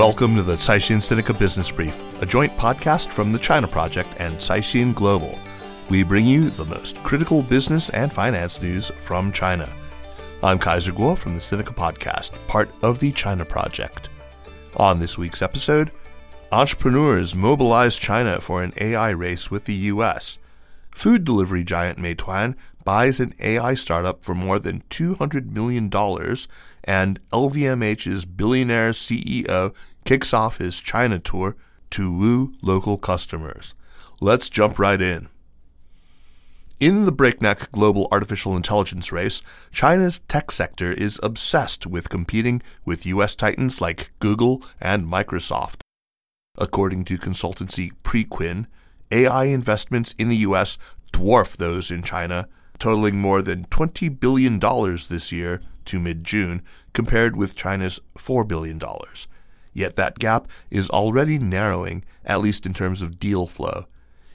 Welcome to the Caixin Sinica Business Brief, a joint podcast from the China Project and Caixin Global. We bring you the most critical business and finance news from China. I'm Kaiser Kuo from the Sinica Podcast, part of the China Project. On this week's episode, entrepreneurs mobilize China for an AI race with the U.S. Food delivery giant Meituan buys an AI startup for more than $200 million, and LVMH's billionaire CEO kicks off his China tour to woo local customers. Let's jump right in. In the breakneck global artificial intelligence race, China's tech sector is obsessed with competing with U.S. titans like Google and Microsoft. According to consultancy Preqin, AI investments in the U.S. dwarf those in China, totaling more than $20 billion this year to mid June, compared with China's $4 billion. Yet that gap is already narrowing, at least in terms of deal flow.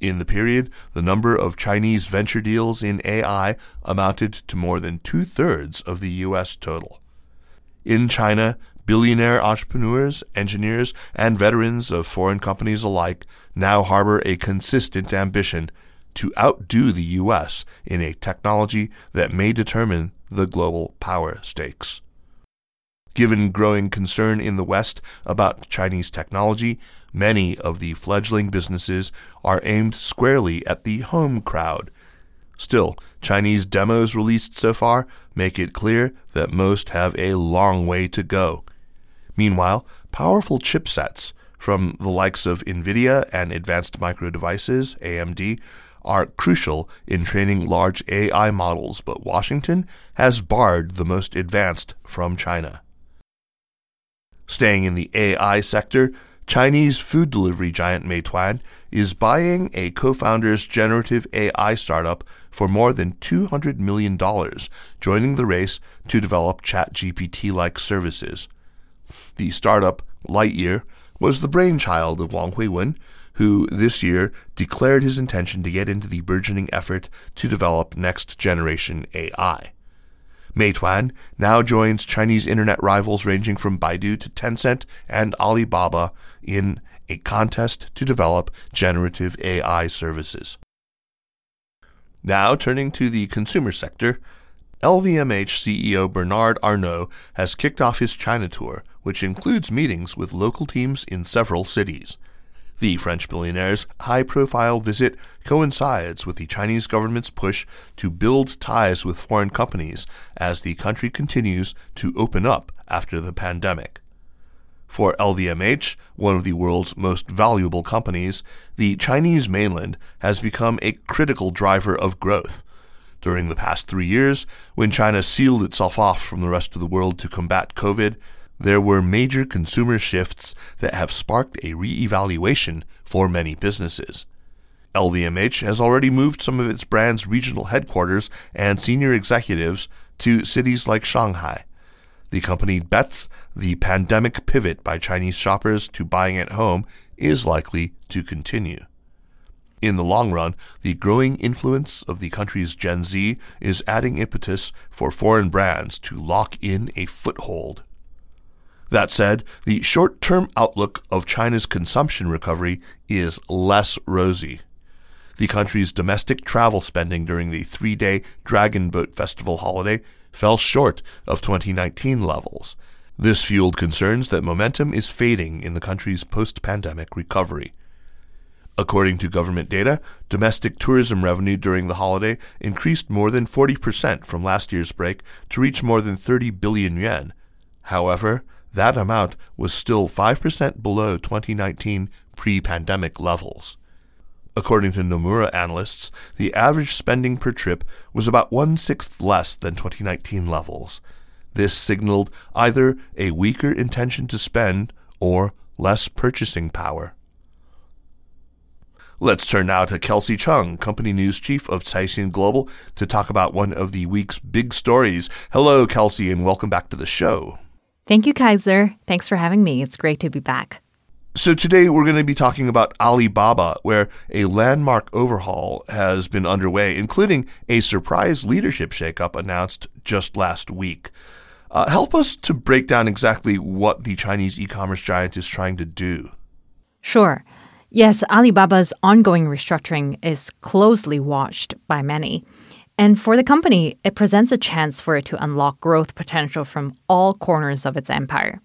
In the period, the number of Chinese venture deals in AI amounted to more than two thirds of the U.S. total. In China, billionaire entrepreneurs, engineers, and veterans of foreign companies alike now harbor a consistent ambition to outdo the U.S. in a technology that may determine the global power stakes. Given growing concern in the West about Chinese technology, many of the fledgling businesses are aimed squarely at the home crowd. Still, Chinese demos released so far make it clear that most have a long way to go. Meanwhile, powerful chipsets from the likes of NVIDIA and Advanced Micro Devices, AMD, are crucial in training large AI models, but Washington has barred the most advanced from China. Staying in the AI sector, Chinese food delivery giant Meituan is buying a co founder's generative AI startup for more than $200 million, joining the race to develop ChatGPT like services. The startup, Lightyear, was the brainchild of Wang Huiwen, who this year declared his intention to get into the burgeoning effort to develop next generation AI. Meituan now joins Chinese internet rivals ranging from Baidu to Tencent and Alibaba in a contest to develop generative AI services. Now, turning to the consumer sector, LVMH CEO Bernard Arnault has kicked off his China tour, which includes meetings with local teams in several cities. The French billionaire's high profile visit coincides with the Chinese government's push to build ties with foreign companies as the country continues to open up after the pandemic. For LVMH, one of the world's most valuable companies, the Chinese mainland has become a critical driver of growth. During the past three years, when China sealed itself off from the rest of the world to combat COVID, there were major consumer shifts that have sparked a re-evaluation for many businesses. LVMH has already moved some of its brand's regional headquarters and senior executives to cities like Shanghai. The company bets the pandemic pivot by Chinese shoppers to buying at home is likely to continue. In the long run, the growing influence of the country's Gen Z is adding impetus for foreign brands to lock in a foothold. That said, the short term outlook of China's consumption recovery is less rosy. the country's domestic travel spending during the three day Dragon Boat Festival holiday fell short of 2019 levels. This fueled concerns that momentum is fading in the country's post pandemic recovery. According to government data, domestic tourism revenue during the holiday increased more than 40% from last year's break to reach more than 30 billion yuan. However, that amount was still 5% below 2019 pre pandemic levels. According to Nomura analysts, the average spending per trip was about one sixth less than 2019 levels. This signaled either a weaker intention to spend or less purchasing power. Let's turn now to Kelsey Cheng, Company News Chief of Caixin Global, to talk about one of the week's big stories. Hello, Kelsey, and welcome back to the show. Thank you, Kaiser. Thanks for having me. It's great to be back. So, today we're going to be talking about Alibaba, where a landmark overhaul has been underway, including a surprise leadership shakeup announced just last week. Uh, help us to break down exactly what the Chinese e commerce giant is trying to do. Sure. Yes, Alibaba's ongoing restructuring is closely watched by many. And for the company, it presents a chance for it to unlock growth potential from all corners of its empire.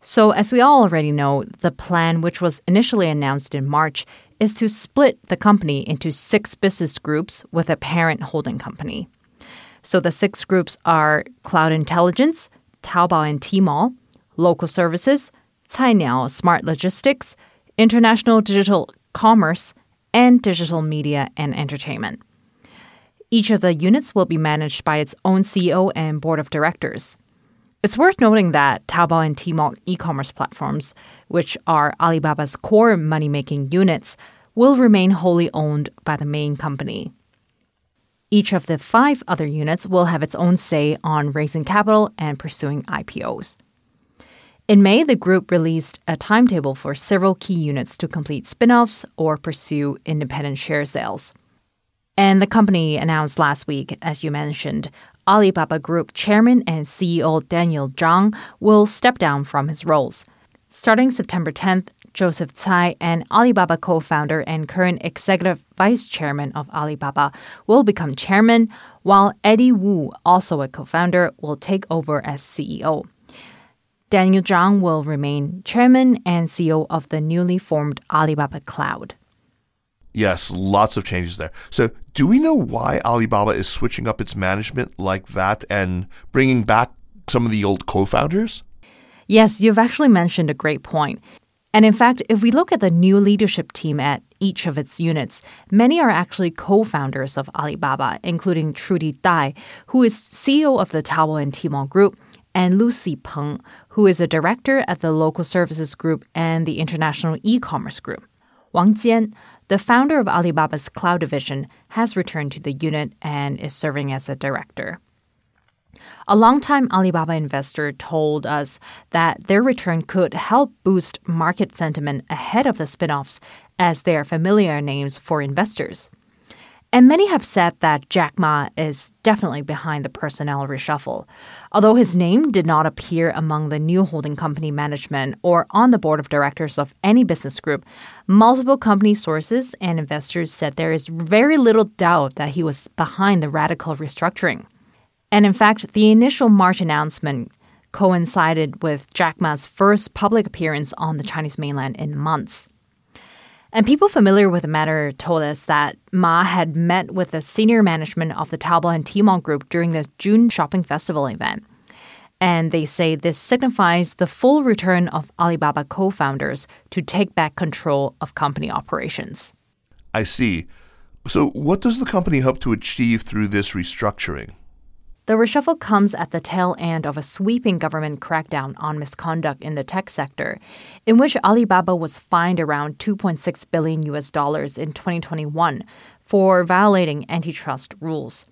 So, as we all already know, the plan, which was initially announced in March, is to split the company into six business groups with a parent holding company. So, the six groups are Cloud Intelligence, Taobao and Tmall, Local Services, Cainiao Smart Logistics, international digital commerce, and digital media and entertainment. Each of the units will be managed by its own CEO and board of directors. It's worth noting that Taobao and Tmall e commerce platforms, which are Alibaba's core money making units, will remain wholly owned by the main company. Each of the five other units will have its own say on raising capital and pursuing IPOs. In May, the group released a timetable for several key units to complete spin offs or pursue independent share sales. And the company announced last week, as you mentioned, Alibaba Group chairman and CEO Daniel Zhang will step down from his roles. Starting September 10th, Joseph Tsai, an Alibaba co founder and current executive vice chairman of Alibaba, will become chairman, while Eddie Wu, also a co founder, will take over as CEO. Daniel Zhang will remain chairman and CEO of the newly formed Alibaba Cloud. Yes, lots of changes there. So, do we know why Alibaba is switching up its management like that and bringing back some of the old co founders? Yes, you've actually mentioned a great point. And in fact, if we look at the new leadership team at each of its units, many are actually co founders of Alibaba, including Trudy Dai, who is CEO of the Taobao and Tmall Group, and Lucy Peng, who is a director at the Local Services Group and the International E-commerce Group. Wang Jian, the founder of Alibaba's cloud division, has returned to the unit and is serving as a director. A longtime Alibaba investor told us that their return could help boost market sentiment ahead of the spinoffs as they are familiar names for investors. And many have said that Jack Ma is definitely behind the personnel reshuffle. Although his name did not appear among the new holding company management or on the board of directors of any business group, multiple company sources and investors said there is very little doubt that he was behind the radical restructuring. And in fact, the initial March announcement coincided with Jack Ma's first public appearance on the Chinese mainland in months. And people familiar with the matter told us that Ma had met with the senior management of the Taobao and Tmall group during the June shopping festival event. And they say this signifies the full return of Alibaba co founders to take back control of company operations. I see. So, what does the company hope to achieve through this restructuring? The reshuffle comes at the tail end of a sweeping government crackdown on misconduct in the tech sector, in which Alibaba was fined around 2.6 billion US dollars in 2021 for violating antitrust rules.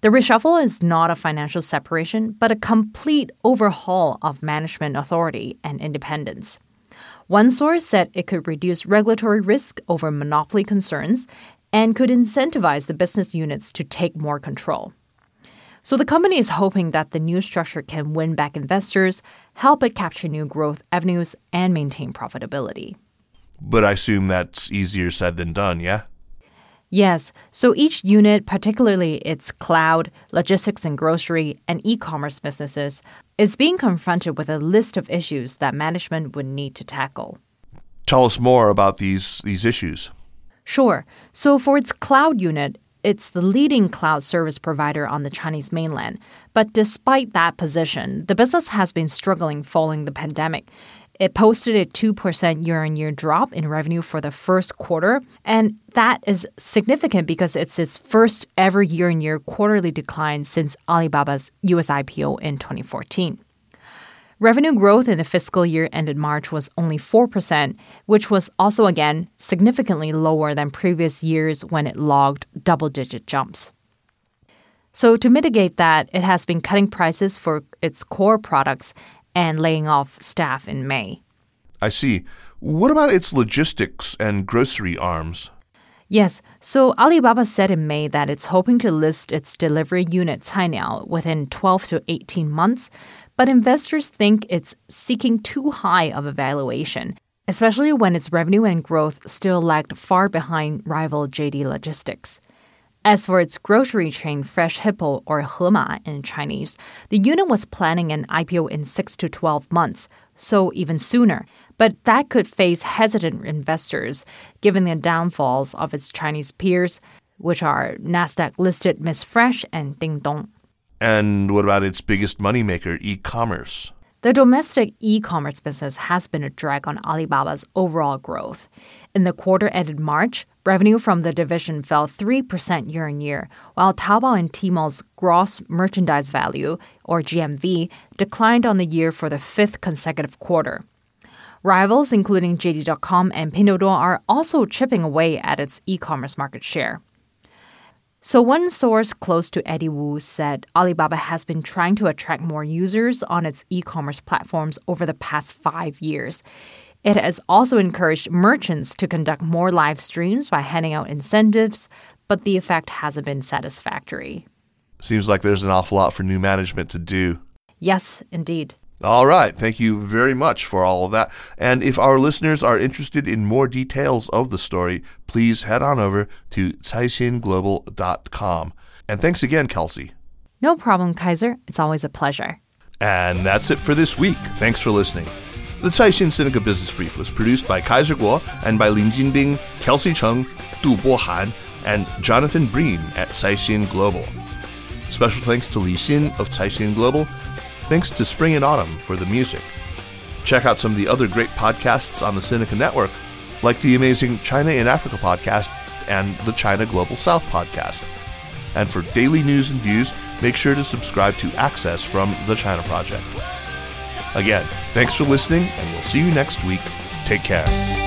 The reshuffle is not a financial separation, but a complete overhaul of management authority and independence. One source said it could reduce regulatory risk over monopoly concerns and could incentivize the business units to take more control. So the company is hoping that the new structure can win back investors, help it capture new growth avenues, and maintain profitability. But I assume that's easier said than done, yeah? Yes, so each unit, particularly its cloud, logistics and grocery, and e commerce businesses, is being confronted with a list of issues that management would need to tackle. Tell us more about these, these issues. Sure. So, for its cloud unit, it's the leading cloud service provider on the Chinese mainland. But despite that position, the business has been struggling following the pandemic. It posted a 2% year on year drop in revenue for the first quarter. And that is significant because it's its first ever year on year quarterly decline since Alibaba's US IPO in 2014. Revenue growth in the fiscal year ended March was only 4%, which was also again significantly lower than previous years when it logged double digit jumps. So, to mitigate that, it has been cutting prices for its core products and laying off staff in May. I see. What about its logistics and grocery arms? Yes, so Alibaba said in May that it's hoping to list its delivery unit Cainiao within 12 to 18 months, but investors think it's seeking too high of a valuation, especially when its revenue and growth still lagged far behind rival JD Logistics. As for its grocery chain Fresh Hippo or Hema in Chinese, the unit was planning an IPO in 6 to 12 months, so even sooner. But that could face hesitant investors given the downfalls of its Chinese peers, which are Nasdaq listed Missfresh and Dingdong. And what about its biggest moneymaker, e commerce? The domestic e commerce business has been a drag on Alibaba's overall growth. In the quarter ended March, revenue from the division fell 3% year on year, while Taobao and Tmall's gross merchandise value, or GMV, declined on the year for the fifth consecutive quarter. Rivals, including JD.com and Pinduoduo, are also chipping away at its e commerce market share. So, one source close to Eddie Wu said Alibaba has been trying to attract more users on its e commerce platforms over the past five years. It has also encouraged merchants to conduct more live streams by handing out incentives, but the effect hasn't been satisfactory. Seems like there's an awful lot for new management to do. Yes, indeed. All right. Thank you very much for all of that. And if our listeners are interested in more details of the story, please head on over to caixinglobal.com. And thanks again, Kelsey. No problem, Kaiser. It's always a pleasure. And that's it for this week. Thanks for listening. The Caixin Sinica Business Brief was produced by Kaiser Kuo and by Lin Jinbing, Kelsey Cheng, Du Bohan, and Jonathan Breen at Caixin Global. Special thanks to Li Xin of Caixin Global Thanks to Spring and Autumn for the music. Check out some of the other great podcasts on the Sinica Network, like the amazing China in Africa podcast and the China Global South podcast. And for daily news and views, make sure to subscribe to Access from the China Project. Again, thanks for listening, and we'll see you next week. Take care.